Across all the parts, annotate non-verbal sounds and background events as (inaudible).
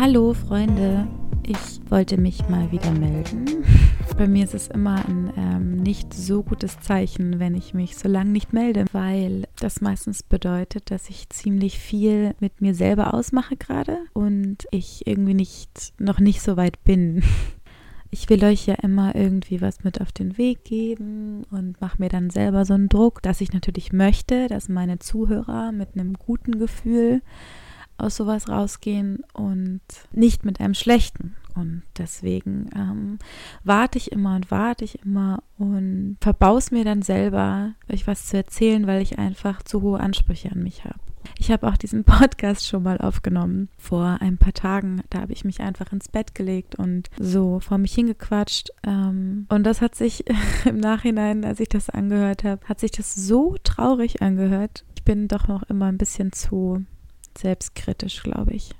Hallo Freunde, ich wollte mich mal wieder melden. Bei mir ist es immer ein ähm, nicht so gutes Zeichen, wenn ich mich so lange nicht melde, weil das meistens bedeutet, dass ich ziemlich viel mit mir selber ausmache gerade und ich irgendwie nicht noch nicht so weit bin. (laughs) Ich will euch ja immer irgendwie was mit auf den Weg geben und mache mir dann selber so einen Druck, dass ich natürlich möchte, dass meine Zuhörer mit einem guten Gefühl aus sowas rausgehen und nicht mit einem schlechten. Und deswegen ähm, warte ich immer und warte ich immer und verbaus mir dann selber, euch was zu erzählen, weil ich einfach zu hohe Ansprüche an mich habe. Ich habe auch diesen (laughs) Podcast schon mal aufgenommen vor ein paar Tagen. Da habe ich mich einfach ins Bett gelegt und so vor mich hingequatscht. Ähm, und das hat sich (laughs) im Nachhinein, als ich das angehört habe, hat sich das so traurig angehört. Ich bin doch noch immer ein bisschen zu selbstkritisch, glaube ich.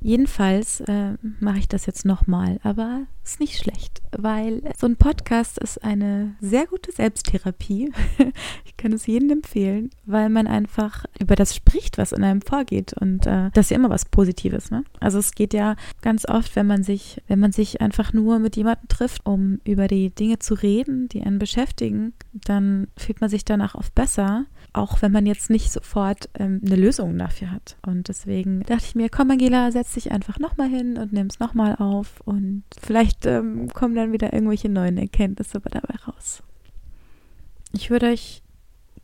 Jedenfalls äh, mache ich das jetzt nochmal, aber ist nicht schlecht, weil so ein Podcast ist eine sehr gute Selbsttherapie. (laughs) ich kann es jedem empfehlen, weil man einfach über das spricht, was in einem vorgeht und äh, das ist ja immer was Positives. Ne? Also es geht ja ganz oft, wenn man sich, wenn man sich einfach nur mit jemandem trifft, um über die Dinge zu reden, die einen beschäftigen, dann fühlt man sich danach oft besser auch wenn man jetzt nicht sofort ähm, eine Lösung dafür hat. Und deswegen dachte ich mir, komm Angela, setz dich einfach nochmal hin und nimm es nochmal auf und vielleicht ähm, kommen dann wieder irgendwelche neuen Erkenntnisse dabei raus. Ich würde euch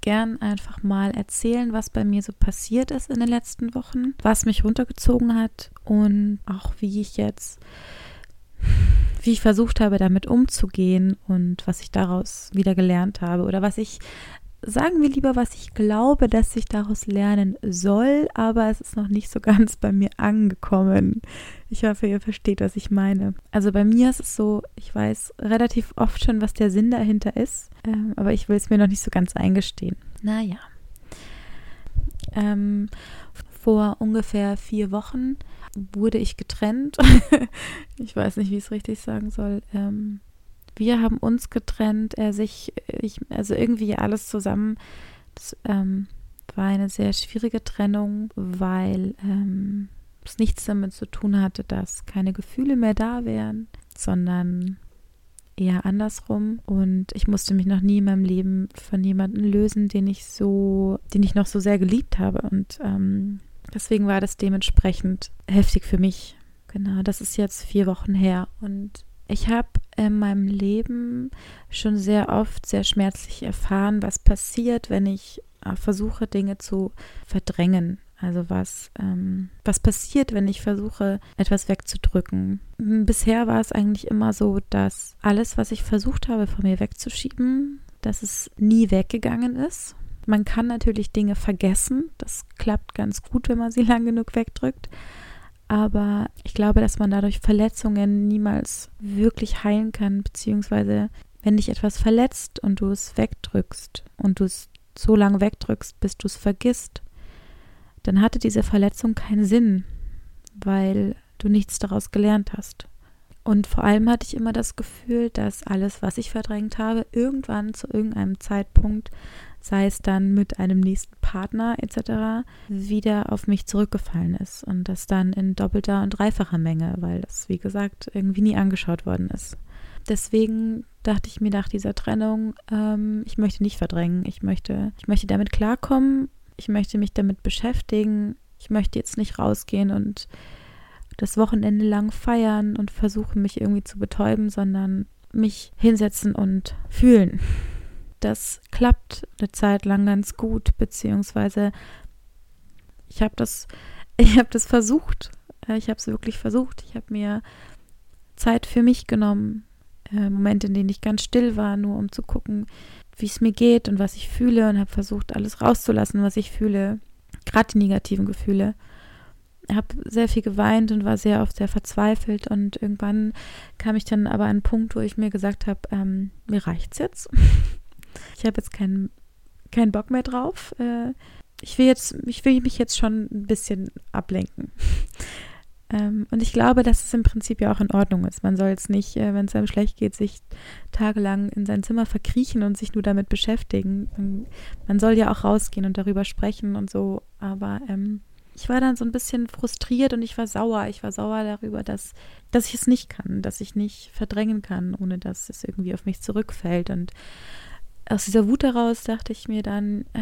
gern einfach mal erzählen, was bei mir so passiert ist in den letzten Wochen, was mich runtergezogen hat und auch wie ich jetzt wie ich versucht habe, damit umzugehen und was ich daraus wieder gelernt habe oder was ich sagen wir lieber, was ich glaube, dass ich daraus lernen soll, aber es ist noch nicht so (laughs) ganz bei mir angekommen. Ich hoffe, ihr versteht, was ich meine. Also bei mir ist es so, ich weiß relativ oft schon, was der Sinn dahinter ist, ähm, aber ich will es mir noch nicht so ganz eingestehen. Naja. Ähm, vor ungefähr vier Wochen wurde ich getrennt. (laughs) ich weiß nicht, wie ich es richtig sagen soll. Ähm, wir haben uns getrennt, er sich, ich, also irgendwie alles zusammen. Das ähm, war eine sehr schwierige Trennung, weil ähm, es nichts damit zu tun hatte, dass keine Gefühle mehr da wären, sondern eher andersrum. Und ich musste mich noch nie in meinem Leben von jemandem lösen, den ich so, den ich noch so sehr geliebt habe. Und ähm, deswegen war das dementsprechend heftig für mich. Genau, das ist jetzt vier Wochen her. Und ich habe in meinem Leben schon sehr oft sehr schmerzlich erfahren, was passiert, wenn ich äh, versuche, Dinge zu verdrängen. Also was, ähm, was passiert, wenn ich versuche, etwas wegzudrücken. Bisher war es eigentlich immer so, dass alles, was ich versucht habe, von mir wegzuschieben, dass es nie weggegangen ist. Man kann natürlich Dinge vergessen. Das klappt ganz gut, wenn man sie (laughs) lang genug wegdrückt. Aber ich glaube, dass man dadurch Verletzungen niemals wirklich heilen kann, beziehungsweise wenn dich etwas verletzt und du es wegdrückst und du es so lange wegdrückst, bis du es vergisst, dann hatte diese Verletzung keinen Sinn, weil du nichts daraus gelernt hast. Und vor allem hatte ich immer das Gefühl, dass alles, was ich verdrängt habe, irgendwann zu irgendeinem Zeitpunkt sei es dann mit einem nächsten Partner etc., wieder auf mich zurückgefallen ist und das dann in doppelter und dreifacher Menge, weil das, wie gesagt, irgendwie nie angeschaut worden ist. Deswegen dachte ich mir nach dieser Trennung, ähm, ich möchte nicht verdrängen, ich möchte, ich möchte damit klarkommen, ich möchte mich damit beschäftigen, ich möchte jetzt nicht rausgehen und das Wochenende lang feiern und versuchen, mich irgendwie zu betäuben, sondern mich hinsetzen und fühlen das klappt eine Zeit lang ganz gut, beziehungsweise ich habe das, (laughs) ich das versucht. Äh, ich habe es wirklich versucht. Ich habe mir Zeit für mich genommen, äh, Momente, in denen ich ganz still war, nur um zu gucken, wie es mir geht und was ich fühle und habe versucht, alles rauszulassen, was ich fühle, gerade die negativen Gefühle. Ich habe sehr viel geweint und war sehr oft sehr verzweifelt und irgendwann kam ich dann aber an einen Punkt, wo ich mir gesagt habe, ähm, mir reicht's jetzt. (laughs) Ich habe jetzt keinen keinen Bock mehr drauf. Äh, ich will jetzt, ich will mich jetzt schon ein bisschen ablenken. (laughs) ähm, und ich glaube, dass es im Prinzip ja auch in Ordnung ist. Man soll jetzt nicht, äh, wenn es einem schlecht geht, sich tagelang in sein Zimmer verkriechen und sich nur damit beschäftigen. Man soll ja auch rausgehen und darüber sprechen und so. Aber ähm, ich war dann so ein bisschen frustriert und ich war sauer. Ich war sauer darüber, dass, dass ich es nicht kann, dass ich nicht verdrängen kann, ohne dass es irgendwie auf mich zurückfällt. Und aus dieser Wut heraus dachte ich mir dann, äh,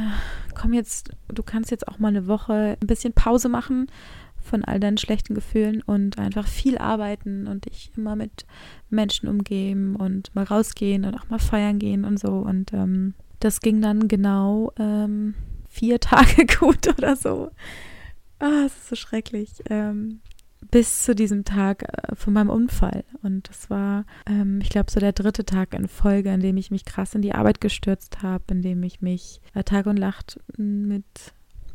komm jetzt, du kannst jetzt auch mal eine Woche ein bisschen Pause machen von all deinen schlechten Gefühlen und einfach viel arbeiten und dich immer mit Menschen umgeben und mal rausgehen und auch mal feiern gehen und so. Und ähm, das ging dann genau ähm, vier (laughs) Tage gut oder so. Ah, es ist so schrecklich. Ähm, bis zu diesem Tag äh, von meinem Unfall. Und das war, ähm, ich glaube, so der dritte Tag in Folge, an dem ich mich krass in die Arbeit gestürzt habe, in dem ich mich äh, Tag und Nacht mit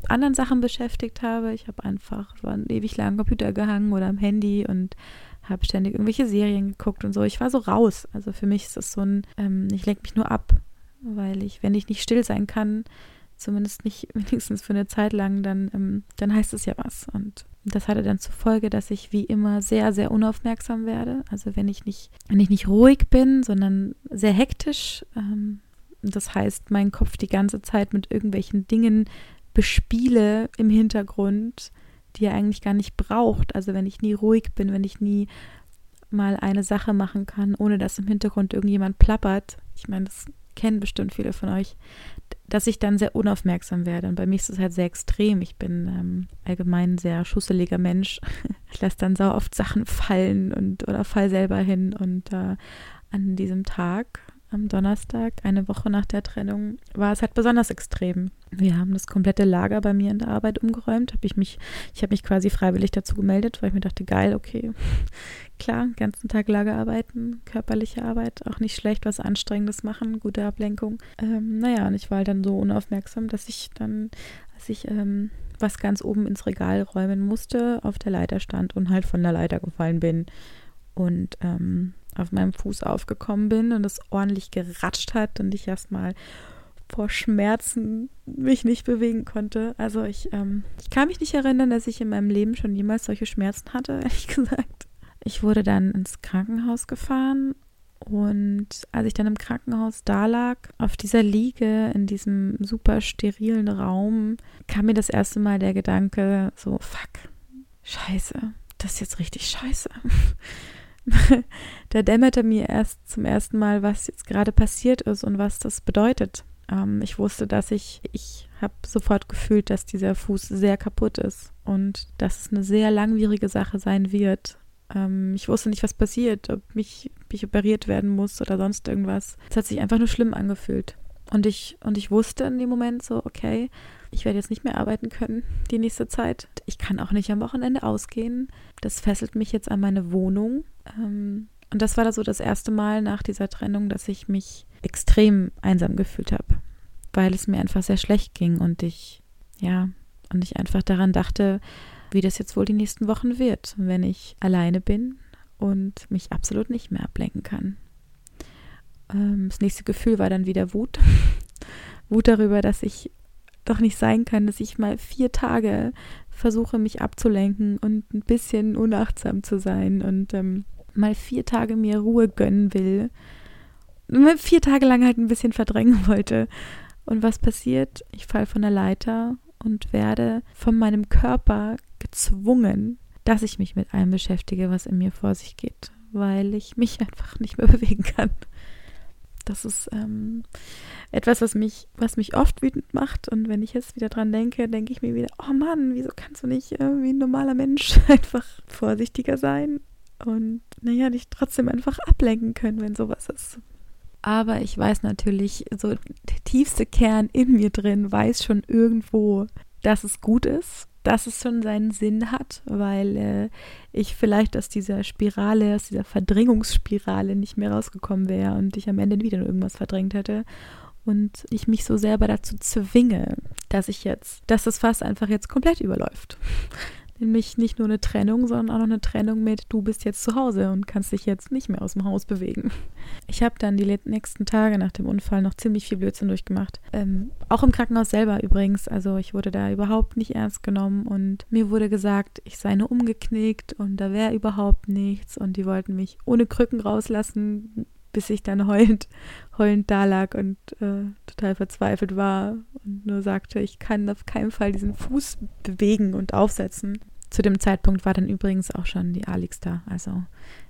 anderen Sachen beschäftigt habe. Ich habe einfach war ewig lang am Computer gehangen oder am Handy und habe ständig irgendwelche Serien geguckt und so. Ich war so raus. Also für mich ist das so ein, ähm, ich lenke mich nur ab, weil ich, wenn ich nicht still sein kann, zumindest nicht (laughs) wenigstens für eine Zeit lang, dann, ähm, dann heißt es ja was. Und das hatte dann zur Folge, dass ich wie immer sehr, sehr unaufmerksam werde. Also wenn ich nicht, wenn ich nicht ruhig bin, sondern sehr hektisch, ähm, das heißt, mein Kopf die ganze Zeit mit irgendwelchen Dingen bespiele im Hintergrund, die er eigentlich gar nicht braucht. Also wenn ich nie ruhig bin, wenn ich nie mal eine Sache machen kann, ohne dass im Hintergrund irgendjemand plappert. Ich meine, das kennen bestimmt viele von euch, dass ich dann sehr unaufmerksam werde. Und bei mir ist es halt sehr extrem. Ich bin ähm, allgemein ein sehr schusseliger Mensch. (laughs) Ich lasse dann sau oft Sachen fallen und oder fall selber hin. Und äh, an diesem Tag, am Donnerstag, eine Woche nach der Trennung, war es halt besonders extrem. Wir haben das komplette Lager bei mir in der Arbeit umgeräumt. Hab ich mich, ich habe mich quasi freiwillig dazu gemeldet, weil ich mir dachte, geil, okay, (laughs) klar, ganzen Tag Lager arbeiten, körperliche Arbeit, auch nicht schlecht, was Anstrengendes machen, gute Ablenkung. Ähm, naja, und ich war halt dann so unaufmerksam, dass ich dann, als ich ähm, was ganz oben ins Regal räumen musste, auf der Leiter stand und halt von der Leiter gefallen bin und ähm, auf meinem Fuß aufgekommen bin und es ordentlich geratscht hat und ich erstmal vor Schmerzen mich nicht bewegen konnte. Also ich, ähm, ich kann mich nicht erinnern, dass ich in meinem Leben schon jemals solche Schmerzen hatte, (laughs) ehrlich gesagt. Ich wurde dann ins Krankenhaus gefahren und als ich dann im Krankenhaus da lag, auf dieser Liege, in diesem super sterilen Raum, kam mir das erste Mal der Gedanke, so, fuck, scheiße, das ist jetzt richtig scheiße. (laughs) da dämmerte mir erst zum ersten Mal, was jetzt gerade passiert ist und was das bedeutet. Ähm, ich wusste, dass ich, ich habe sofort gefühlt, dass dieser Fuß sehr kaputt ist und dass es eine sehr langwierige Sache sein wird. Ähm, ich wusste nicht, was passiert, ob mich, mich operiert werden muss oder sonst irgendwas. Es hat sich einfach nur schlimm angefühlt. Und ich, und ich wusste in dem Moment so, okay, ich werde jetzt nicht mehr arbeiten können die nächste Zeit. Ich kann auch nicht am Wochenende ausgehen. Das fesselt mich jetzt an meine Wohnung. Ähm, und das war so das erste Mal nach dieser Trennung, dass ich mich extrem einsam gefühlt habe, weil es mir einfach sehr schlecht ging und ich, ja, und ich einfach daran dachte, wie das jetzt wohl die nächsten Wochen wird, wenn ich alleine bin und mich absolut nicht mehr ablenken kann. Ähm, das nächste Gefühl war dann wieder Wut. (laughs) Wut darüber, dass ich doch nicht sein kann, dass ich mal vier Tage versuche, mich abzulenken und ein bisschen unachtsam zu sein und ähm, mal vier Tage mir Ruhe gönnen will vier Tage lang halt ein bisschen verdrängen wollte. Und was passiert? Ich falle von der Leiter und werde von meinem Körper gezwungen, dass ich mich mit allem beschäftige, was in mir vor sich geht, weil ich mich (laughs) einfach nicht mehr bewegen kann. Das ist ähm, etwas, was mich, was mich oft wütend macht. Und wenn ich jetzt wieder dran denke, denke ich mir wieder, oh Mann, wieso kannst du nicht äh, wie ein normaler Mensch (laughs) einfach vorsichtiger sein und naja, dich trotzdem einfach ablenken können, wenn sowas ist. Aber ich weiß natürlich, so der tiefste Kern in mir drin weiß schon irgendwo, dass es gut ist, dass es schon seinen Sinn hat, weil äh, ich vielleicht aus dieser Spirale, aus dieser Verdrängungsspirale nicht mehr rausgekommen wäre und ich am Ende wieder irgendwas verdrängt hätte. Und ich mich so selber dazu zwinge, dass ich jetzt, dass das Fass einfach jetzt komplett überläuft. Nämlich nicht nur eine Trennung, sondern auch noch eine Trennung mit, du bist jetzt zu Hause und kannst dich jetzt nicht mehr aus dem Haus bewegen. (laughs) Ich habe dann die nächsten Tage nach dem Unfall noch ziemlich viel Blödsinn durchgemacht. Ähm, auch im Krankenhaus selber übrigens. Also ich wurde da überhaupt nicht ernst genommen und mir wurde gesagt, ich sei nur umgeknickt und da wäre überhaupt nichts und die wollten mich ohne Krücken rauslassen bis ich dann heulend, (laughs) heulend da lag und äh, total verzweifelt war und nur sagte, ich kann auf keinen Fall diesen Fuß bewegen und aufsetzen. Zu dem Zeitpunkt war dann übrigens auch schon die Alex da. Also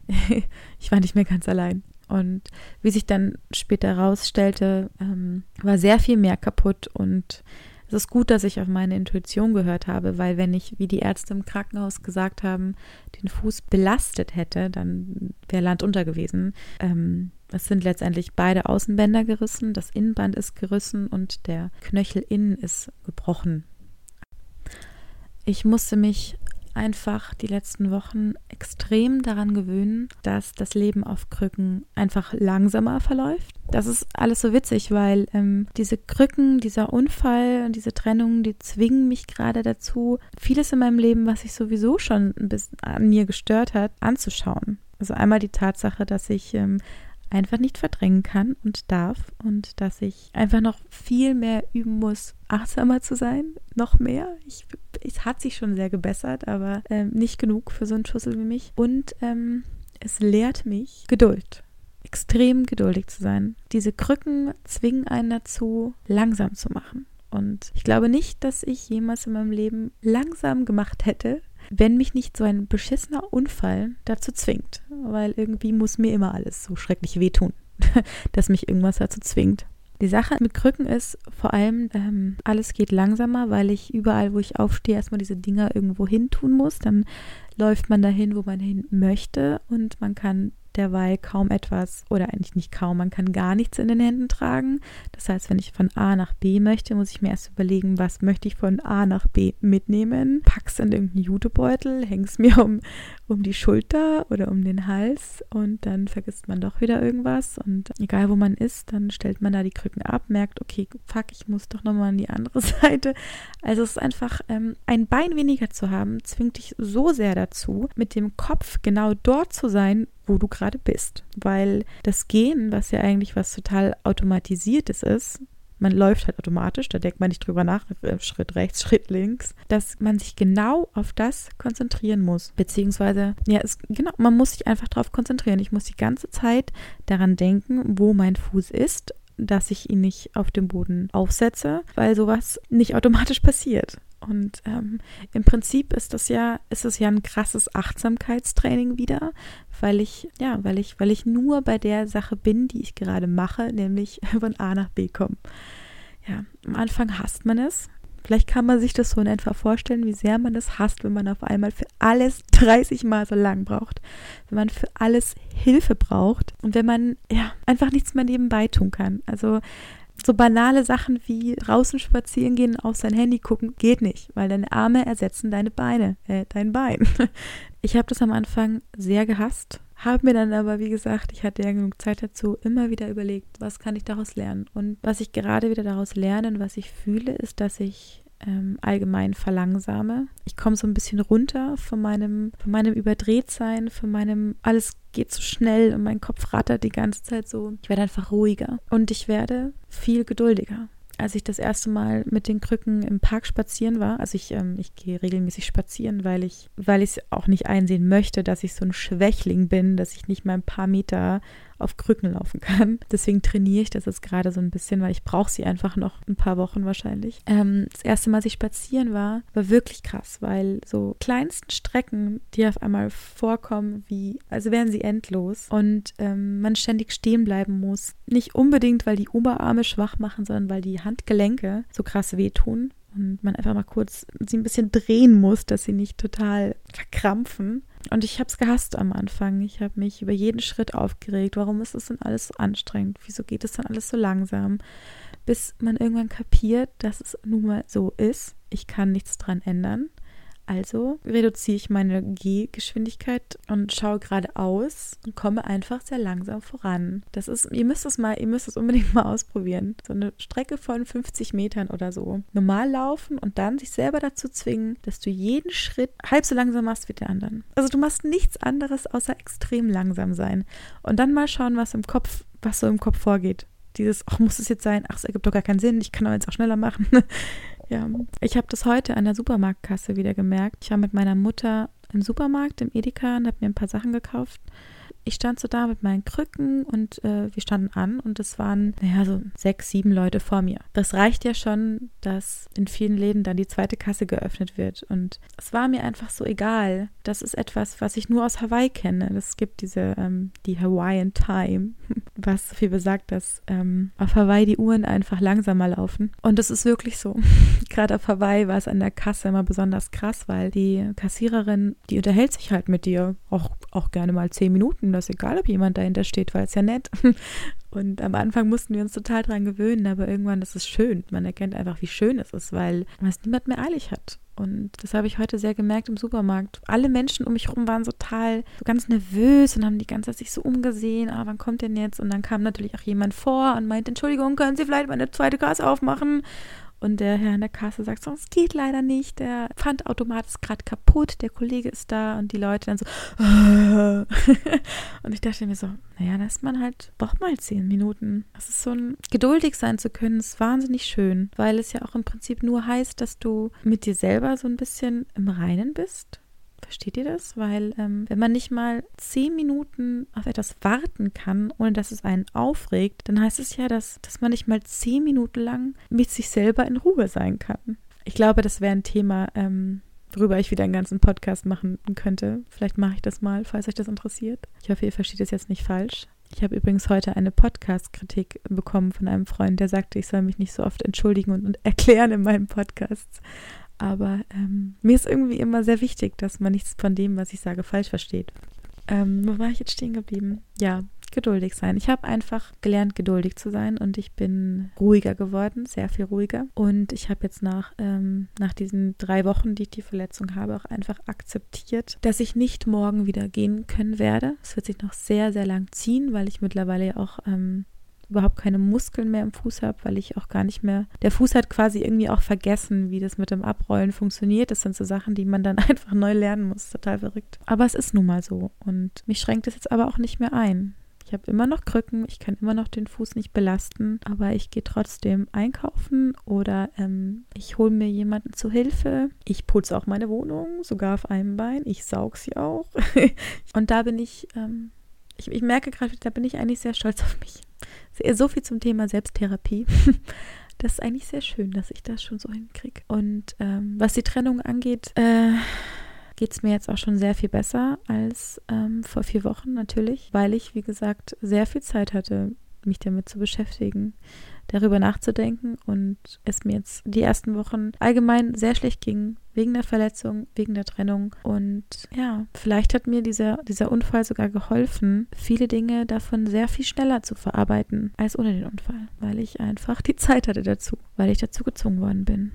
(laughs) ich war nicht mehr ganz allein. Und wie sich dann später herausstellte, ähm, war sehr viel mehr kaputt und es ist gut, dass ich auf meine Intuition gehört habe, weil wenn ich, wie die Ärzte im Krankenhaus gesagt haben, den Fuß belastet hätte, dann wäre Land unter gewesen. Ähm, es sind letztendlich beide Außenbänder gerissen, das Innenband ist gerissen und der Knöchel innen ist gebrochen. Ich musste mich einfach die letzten Wochen extrem daran gewöhnen, dass das Leben auf Krücken einfach langsamer verläuft. Das ist alles so witzig, weil ähm, diese Krücken, dieser Unfall und diese Trennung, die zwingen mich gerade dazu, vieles in meinem Leben, was sich sowieso schon bisschen an mir gestört hat, anzuschauen. Also einmal die Tatsache, dass ich ähm, einfach nicht verdrängen kann und darf und dass ich einfach noch viel mehr üben muss, achtsamer zu sein, noch mehr. Ich, es hat sich schon sehr gebessert, aber ähm, nicht genug für so einen Schussel wie mich. Und ähm, es lehrt mich Geduld. Extrem geduldig zu sein. Diese Krücken zwingen einen dazu, langsam zu machen. Und ich glaube nicht, dass ich jemals in meinem Leben langsam gemacht hätte, wenn mich nicht so ein beschissener Unfall dazu zwingt. Weil irgendwie muss mir immer alles so schrecklich wehtun, (laughs) dass mich irgendwas dazu zwingt. Die Sache mit Krücken ist vor allem, ähm, alles geht langsamer, weil ich überall, wo ich aufstehe, erstmal diese Dinger irgendwo hin tun muss. Dann läuft man dahin, wo man hin möchte und man kann derweil kaum etwas oder eigentlich nicht kaum, man kann gar nichts in den Händen tragen. Das heißt, wenn ich von A nach B möchte, muss ich mir erst überlegen, was möchte ich von A nach B mitnehmen. Pack's in irgendeinen Jutebeutel, häng's mir um, um die Schulter oder um den Hals und dann vergisst man doch wieder irgendwas und egal wo man ist, dann stellt man da die Krücken ab, merkt, okay, fuck, ich muss doch nochmal an die andere (laughs) Seite. Also es ist einfach, ähm, ein Bein weniger zu haben, zwingt dich so sehr dazu, mit dem Kopf genau dort zu sein, wo du gerade bist. Weil das Gehen, was ja eigentlich was total automatisiertes ist, man läuft halt automatisch, da denkt man nicht drüber nach, äh, Schritt rechts, (laughs) Schritt links, dass man sich genau auf das konzentrieren muss. Beziehungsweise, ja, es, genau, man muss sich einfach darauf konzentrieren. Ich muss die ganze Zeit daran denken, wo mein Fuß ist, dass ich ihn nicht auf dem Boden aufsetze, weil sowas nicht automatisch passiert. Und ähm, im Prinzip ist das ja, ist es ja ein krasses Achtsamkeitstraining wieder, weil ich, ja, weil ich, weil ich nur bei der Sache bin, die ich gerade mache, nämlich (laughs) von A nach B kommen. Ja, am Anfang hasst man es. Vielleicht kann man sich das so in etwa vorstellen, wie sehr man es hasst, wenn man auf einmal für alles (laughs) 30 Mal so lang braucht, wenn man für alles Hilfe braucht und wenn man ja einfach nichts mehr nebenbei tun kann. Also so banale Sachen wie draußen spazieren gehen, auf sein Handy gucken, geht nicht, weil deine Arme ersetzen deine Beine, äh, dein Bein. (laughs) Ich habe das am Anfang sehr gehasst, habe mir dann aber, wie gesagt, ich hatte ja genug Zeit dazu, immer wieder überlegt, was kann ich daraus lernen. Und was ich gerade wieder daraus lerne und was ich fühle, ist, dass ich ähm, allgemein verlangsame. Ich komme so ein bisschen runter von meinem, von meinem Überdrehtsein, von meinem alles geht so schnell und mein Kopf rattert die ganze Zeit so. Ich werde einfach ruhiger und ich werde viel geduldiger als ich das erste Mal mit den Krücken im Park spazieren war, also ich, ähm, ich gehe regelmäßig spazieren, weil ich, weil ich es auch nicht einsehen möchte, dass ich so ein Schwächling bin, dass ich nicht mal ein paar Meter auf Krücken laufen kann. (laughs) Deswegen trainiere ich das jetzt gerade so ein bisschen, weil ich brauche sie einfach noch ein paar Wochen wahrscheinlich. Ähm, das erste Mal, als ich spazieren war, war wirklich krass, weil so kleinsten Strecken, die auf einmal vorkommen, wie, also wären sie endlos und ähm, man ständig stehen bleiben muss. Nicht unbedingt, weil die Oberarme schwach machen, sondern weil die Handgelenke so krass wehtun und man einfach mal kurz sie ein bisschen drehen muss, dass sie nicht total verkrampfen. Und ich habe es gehasst am Anfang. Ich habe mich über jeden Schritt aufgeregt. Warum ist das denn alles so anstrengend? Wieso geht es dann alles so langsam? Bis man irgendwann kapiert, dass es nun mal so ist. Ich kann nichts dran ändern. Also reduziere ich meine Gehgeschwindigkeit und schaue geradeaus und komme einfach sehr langsam voran. Das ist, ihr müsst es mal, ihr müsst es unbedingt (laughs) mal ausprobieren. So eine Strecke von 50 Metern oder so. Normal laufen und dann sich selber dazu zwingen, dass du jeden Schritt halb so langsam machst wie der anderen. Also du machst nichts anderes außer extrem langsam sein. Und dann mal schauen, was im Kopf, was so im Kopf vorgeht. Dieses, ach, muss es jetzt sein? Ach, es ergibt doch gar keinen Sinn, ich kann doch jetzt auch schneller machen. (laughs) Ja, ich habe das heute an der Supermarktkasse wieder gemerkt. Ich war mit meiner Mutter im Supermarkt, im Edeka und habe mir ein paar Sachen gekauft. Ich stand so da mit meinen Krücken und äh, wir standen an und es waren, naja, so sechs, sieben Leute vor mir. Das reicht ja schon, dass in vielen Läden dann die zweite Kasse geöffnet wird. Und es war mir einfach so egal. Das ist etwas, was ich nur aus Hawaii kenne. Es gibt diese, ähm, die Hawaiian Time, (laughs) was so viel besagt, dass ähm, auf Hawaii die Uhren einfach langsamer laufen. Und das ist wirklich so. (laughs) Gerade auf Hawaii war es an der Kasse immer besonders krass, weil die Kassiererin, die unterhält sich halt mit dir auch, auch gerne mal zehn Minuten. Das egal, ob jemand dahinter steht, weil es ja nett. (laughs) Und am Anfang mussten wir uns total dran gewöhnen, aber irgendwann ist es schön. Man erkennt einfach, wie schön es ist, weil es niemand mehr eilig hat. Und das habe ich heute sehr gemerkt im Supermarkt. Alle Menschen um mich herum waren total, so ganz nervös und haben die ganze Zeit sich so umgesehen. Ah, wann kommt denn jetzt? Und dann kam natürlich auch jemand vor und meinte, Entschuldigung, können Sie vielleicht meine zweite Kasse aufmachen? Und der Herr in der Kasse sagt so, es geht leider nicht, der Pfandautomat ist gerade kaputt, der Kollege ist da und die Leute dann so. (laughs) und ich dachte mir so, naja, da ist man halt, braucht mal zehn Minuten. Es ist so ein, geduldig sein zu können, ist wahnsinnig schön, weil es ja auch im Prinzip nur heißt, dass du mit dir selber so ein bisschen im Reinen bist Versteht ihr das? Weil ähm, wenn man nicht mal zehn Minuten auf etwas warten kann, ohne dass es einen aufregt, dann heißt es ja, dass, dass man nicht mal zehn Minuten lang mit sich selber in Ruhe sein kann. Ich glaube, das wäre ein Thema, ähm, worüber ich wieder einen ganzen Podcast machen könnte. Vielleicht mache ich das mal, falls euch das interessiert. Ich hoffe, ihr versteht es jetzt nicht falsch. Ich habe übrigens heute eine Podcast-Kritik bekommen von einem Freund, der sagte, ich soll mich nicht so oft entschuldigen und, und (laughs) erklären in meinen Podcasts. Aber ähm, mir ist irgendwie immer sehr wichtig, dass man nichts von dem, was ich sage, falsch versteht. Ähm, wo war ich jetzt stehen geblieben? Ja, geduldig sein. Ich habe einfach gelernt, geduldig zu sein und ich bin ruhiger geworden, sehr viel ruhiger. Und ich habe jetzt nach, ähm, nach diesen drei Wochen, die ich die Verletzung habe, auch einfach akzeptiert, dass ich nicht morgen wieder gehen können werde. Es wird sich noch sehr, sehr lang ziehen, weil ich mittlerweile auch ähm, überhaupt keine Muskeln mehr im Fuß habe, weil ich auch gar nicht mehr. Der Fuß hat quasi irgendwie auch vergessen, wie das mit dem Abrollen funktioniert. Das sind so Sachen, die man dann (laughs) einfach neu lernen muss. Total verrückt. Aber es ist nun mal so. Und mich schränkt es jetzt aber auch nicht mehr ein. Ich habe immer noch Krücken, ich kann immer noch den Fuß nicht belasten, aber ich gehe trotzdem einkaufen oder ähm, ich hole mir jemanden zu Hilfe. Ich putze auch meine Wohnung, sogar auf einem Bein. Ich saug sie auch. (laughs) Und da bin ich, ähm, ich, ich merke gerade, da bin ich eigentlich sehr stolz auf mich. So viel zum Thema Selbsttherapie. (laughs) Das ist eigentlich sehr schön, dass ich das schon so hinkriege. Und ähm, was die Trennung angeht, äh, geht es mir jetzt auch schon sehr viel besser als ähm, vor vier Wochen natürlich, weil ich, wie gesagt, sehr viel Zeit hatte, mich damit zu beschäftigen darüber nachzudenken und es mir jetzt die ersten Wochen allgemein sehr schlecht ging, wegen der Verletzung, wegen der Trennung. Und ja, vielleicht hat mir dieser, dieser Unfall sogar geholfen, viele Dinge davon sehr viel schneller zu verarbeiten als ohne den Unfall, weil ich einfach die Zeit hatte dazu, weil ich dazu gezwungen worden bin.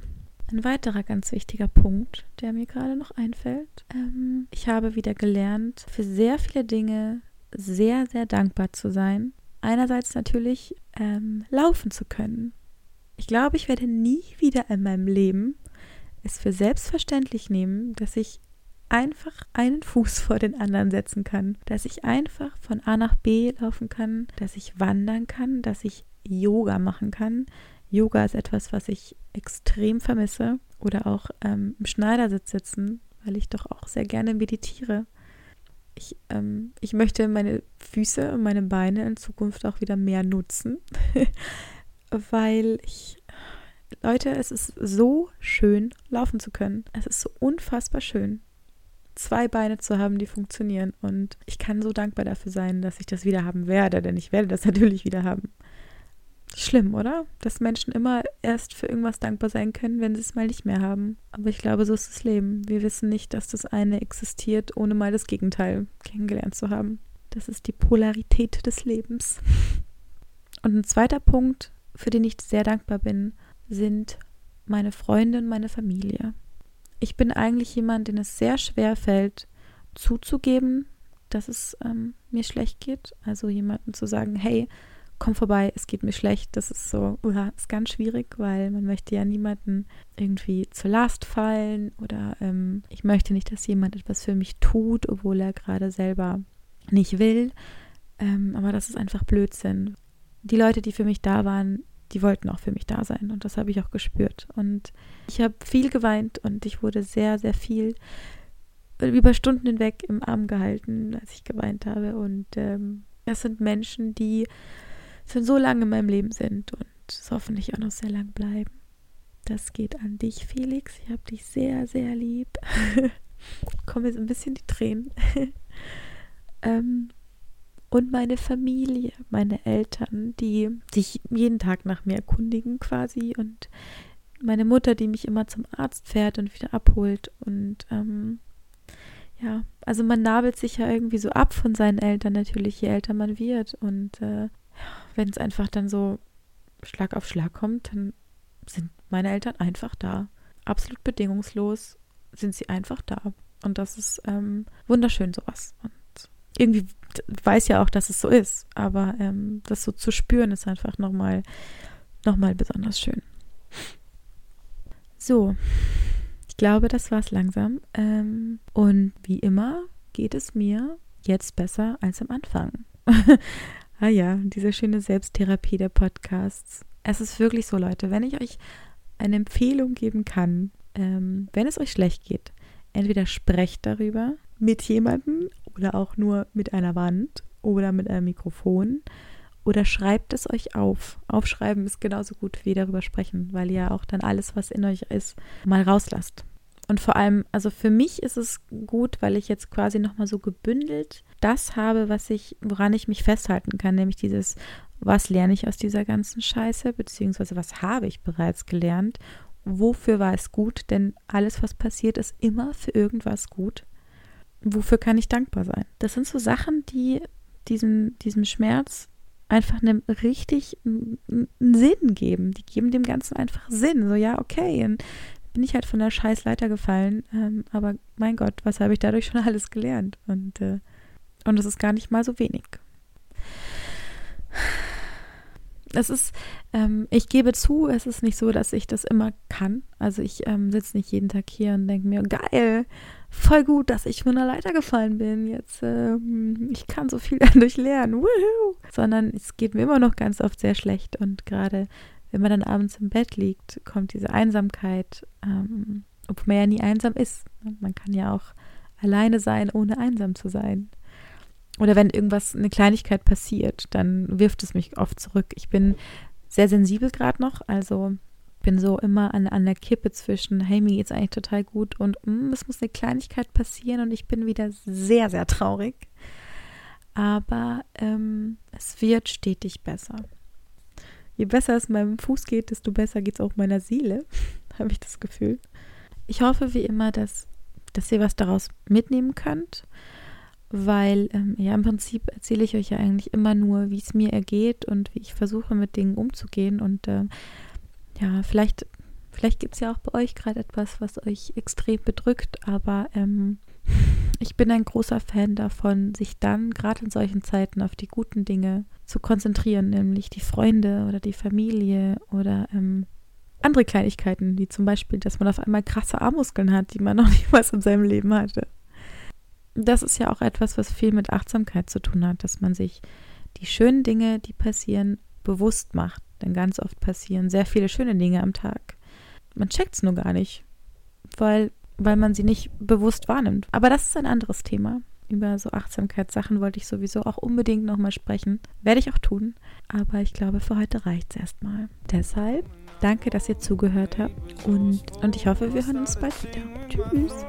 Ein weiterer ganz wichtiger Punkt, der mir gerade noch einfällt. Ähm, ich habe wieder gelernt, für sehr viele Dinge sehr, sehr dankbar zu sein einerseits natürlich ähm, laufen zu können. Ich glaube, ich werde nie wieder in meinem Leben es für selbstverständlich nehmen, dass ich einfach einen Fuß vor den anderen setzen kann, dass ich einfach von A nach B laufen kann, dass ich wandern kann, dass ich Yoga machen kann. Yoga ist etwas, was ich extrem vermisse oder auch ähm, im Schneidersitz sitzen, weil ich doch auch sehr gerne meditiere ich, ähm, ich möchte meine Füße und meine Beine in Zukunft auch wieder mehr nutzen, (laughs) weil ich, Leute, es ist so schön, laufen zu können. Es ist so unfassbar schön, zwei Beine zu haben, die funktionieren. Und ich kann so dankbar dafür sein, dass ich das wieder haben werde, denn ich werde das (laughs) natürlich wieder haben. Schlimm, oder? Dass Menschen immer erst für irgendwas dankbar sein können, wenn sie es mal nicht mehr haben. Aber ich glaube, so ist das Leben. Wir wissen nicht, dass das eine existiert, ohne mal das Gegenteil kennengelernt zu haben. Das ist die Polarität des Lebens. (laughs) Und ein zweiter Punkt, für den ich sehr dankbar bin, sind meine Freunde und meine Familie. Ich bin eigentlich jemand, den es sehr schwer fällt, zuzugeben, dass es ähm, mir schlecht geht. Also jemandem zu sagen, hey, komm vorbei, es geht mir schlecht. Das ist so, uh, ist ganz schwierig, weil man möchte ja niemanden irgendwie zur Last fallen oder ähm, ich möchte nicht, dass jemand etwas für mich tut, obwohl er gerade selber nicht will. Ähm, aber das ist einfach Blödsinn. Die Leute, die für mich da waren, die wollten auch für mich da sein und das habe ich auch gespürt. Und ich habe viel geweint und ich wurde sehr, sehr viel über Stunden hinweg im Arm gehalten, als ich geweint habe. Und ähm, das sind Menschen, die schon so lange in meinem Leben sind und es hoffentlich auch noch sehr lang bleiben. Das geht an dich, Felix. Ich habe dich sehr, sehr lieb. (laughs) Kommen jetzt ein bisschen die Tränen. (laughs) ähm, und meine Familie, meine Eltern, die sich jeden Tag nach mir erkundigen quasi und meine Mutter, die mich immer zum Arzt fährt und wieder abholt und ähm, ja, also man nabelt sich ja irgendwie so ab von seinen Eltern natürlich, je älter man wird und äh, wenn es einfach dann so Schlag auf Schlag kommt, dann sind meine Eltern einfach da. Absolut bedingungslos sind sie einfach da. Und das ist ähm, wunderschön, sowas. Und irgendwie weiß ja auch, dass es so ist, aber ähm, das so zu spüren ist einfach nochmal noch mal besonders schön. So, ich glaube, das war es langsam. Ähm, und wie immer geht es mir jetzt besser als am Anfang. (laughs) ah ja, diese schöne Selbsttherapie der Podcasts. Es ist wirklich so, Leute, wenn ich euch eine Empfehlung geben kann, ähm, wenn es euch schlecht geht, entweder sprecht darüber mit jemandem oder auch nur mit einer Wand oder mit einem Mikrofon oder schreibt es euch auf. Aufschreiben ist genauso gut wie darüber sprechen, weil ihr auch dann alles, was in euch ist, mal rauslasst. Und vor allem, also für mich ist es gut, weil ich jetzt quasi nochmal so gebündelt das habe, was ich, woran ich mich festhalten kann, nämlich dieses, was lerne ich aus dieser ganzen Scheiße, beziehungsweise was habe ich bereits gelernt, wofür war es gut, denn alles, was passiert, ist immer für irgendwas gut. Wofür kann ich dankbar sein? Das sind so Sachen, die diesem, diesem Schmerz einfach einem richtig einen Sinn geben. Die geben dem Ganzen einfach Sinn. So, ja, okay, bin ich halt von der Scheißleiter gefallen. Ähm, aber mein Gott, was habe ich dadurch schon (laughs) alles gelernt? Und, äh, und ist gar nicht mal so wenig. Es ist, ähm, ich gebe zu, es ist nicht so, dass ich das immer kann. Also ich ähm, sitze nicht jeden Tag hier und denke mir, geil, voll gut, dass ich von der Leiter gefallen bin. Jetzt, ähm, ich kann so viel (laughs) dadurch lernen. Woohoo! Sondern es geht mir immer noch ganz oft sehr schlecht. Und gerade wenn man dann abends im Bett liegt, kommt diese Einsamkeit, ähm, obwohl man ja nie einsam ist. Man kann ja auch alleine sein, ohne einsam zu sein. Oder wenn irgendwas, eine Kleinigkeit passiert, dann wirft es mich oft zurück. Ich bin sehr sensibel gerade noch, also bin so immer an, an der Kippe zwischen, hey, mir geht's eigentlich total gut und mm, es muss eine Kleinigkeit passieren und ich bin wieder sehr, sehr traurig. Aber ähm, es wird stetig besser. Je besser es meinem Fuß geht, desto besser geht es auch meiner Seele, (laughs) habe ich das Gefühl. Ich hoffe wie immer, dass, dass ihr was daraus mitnehmen könnt, weil ähm, ja im Prinzip erzähle ich euch ja eigentlich immer nur, wie es mir ergeht und wie ich versuche mit Dingen umzugehen und äh, ja, vielleicht, vielleicht gibt es ja auch bei euch gerade etwas, was euch extrem bedrückt, aber ähm, (laughs) ich bin ein großer Fan davon, sich dann gerade in solchen Zeiten auf die guten Dinge zu konzentrieren, nämlich die Freunde oder die Familie oder ähm, andere Kleinigkeiten, wie zum Beispiel, dass man auf einmal krasse Armmuskeln hat, die man (laughs) noch niemals in seinem Leben hatte. Das ist ja auch etwas, was viel mit Achtsamkeit zu tun hat, dass man sich die schönen Dinge, die passieren, bewusst macht. Denn ganz oft passieren sehr viele schöne Dinge am Tag. Man checkt es nur gar nicht, weil, weil man sie nicht bewusst wahrnimmt. Aber das ist ein anderes Thema. Über so Achtsamkeitssachen wollte ich sowieso auch unbedingt nochmal sprechen. Werde ich auch tun. Aber ich glaube, für heute reicht es erstmal. Deshalb danke, dass ihr zugehört habt und, und ich hoffe, wir hören uns bald wieder. Tschüss.